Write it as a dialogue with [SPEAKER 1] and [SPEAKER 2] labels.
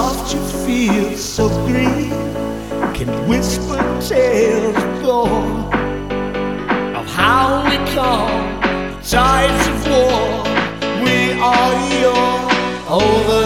[SPEAKER 1] soft you feel, so green, can whisper tales before of how we come, the tides of war. We are your over.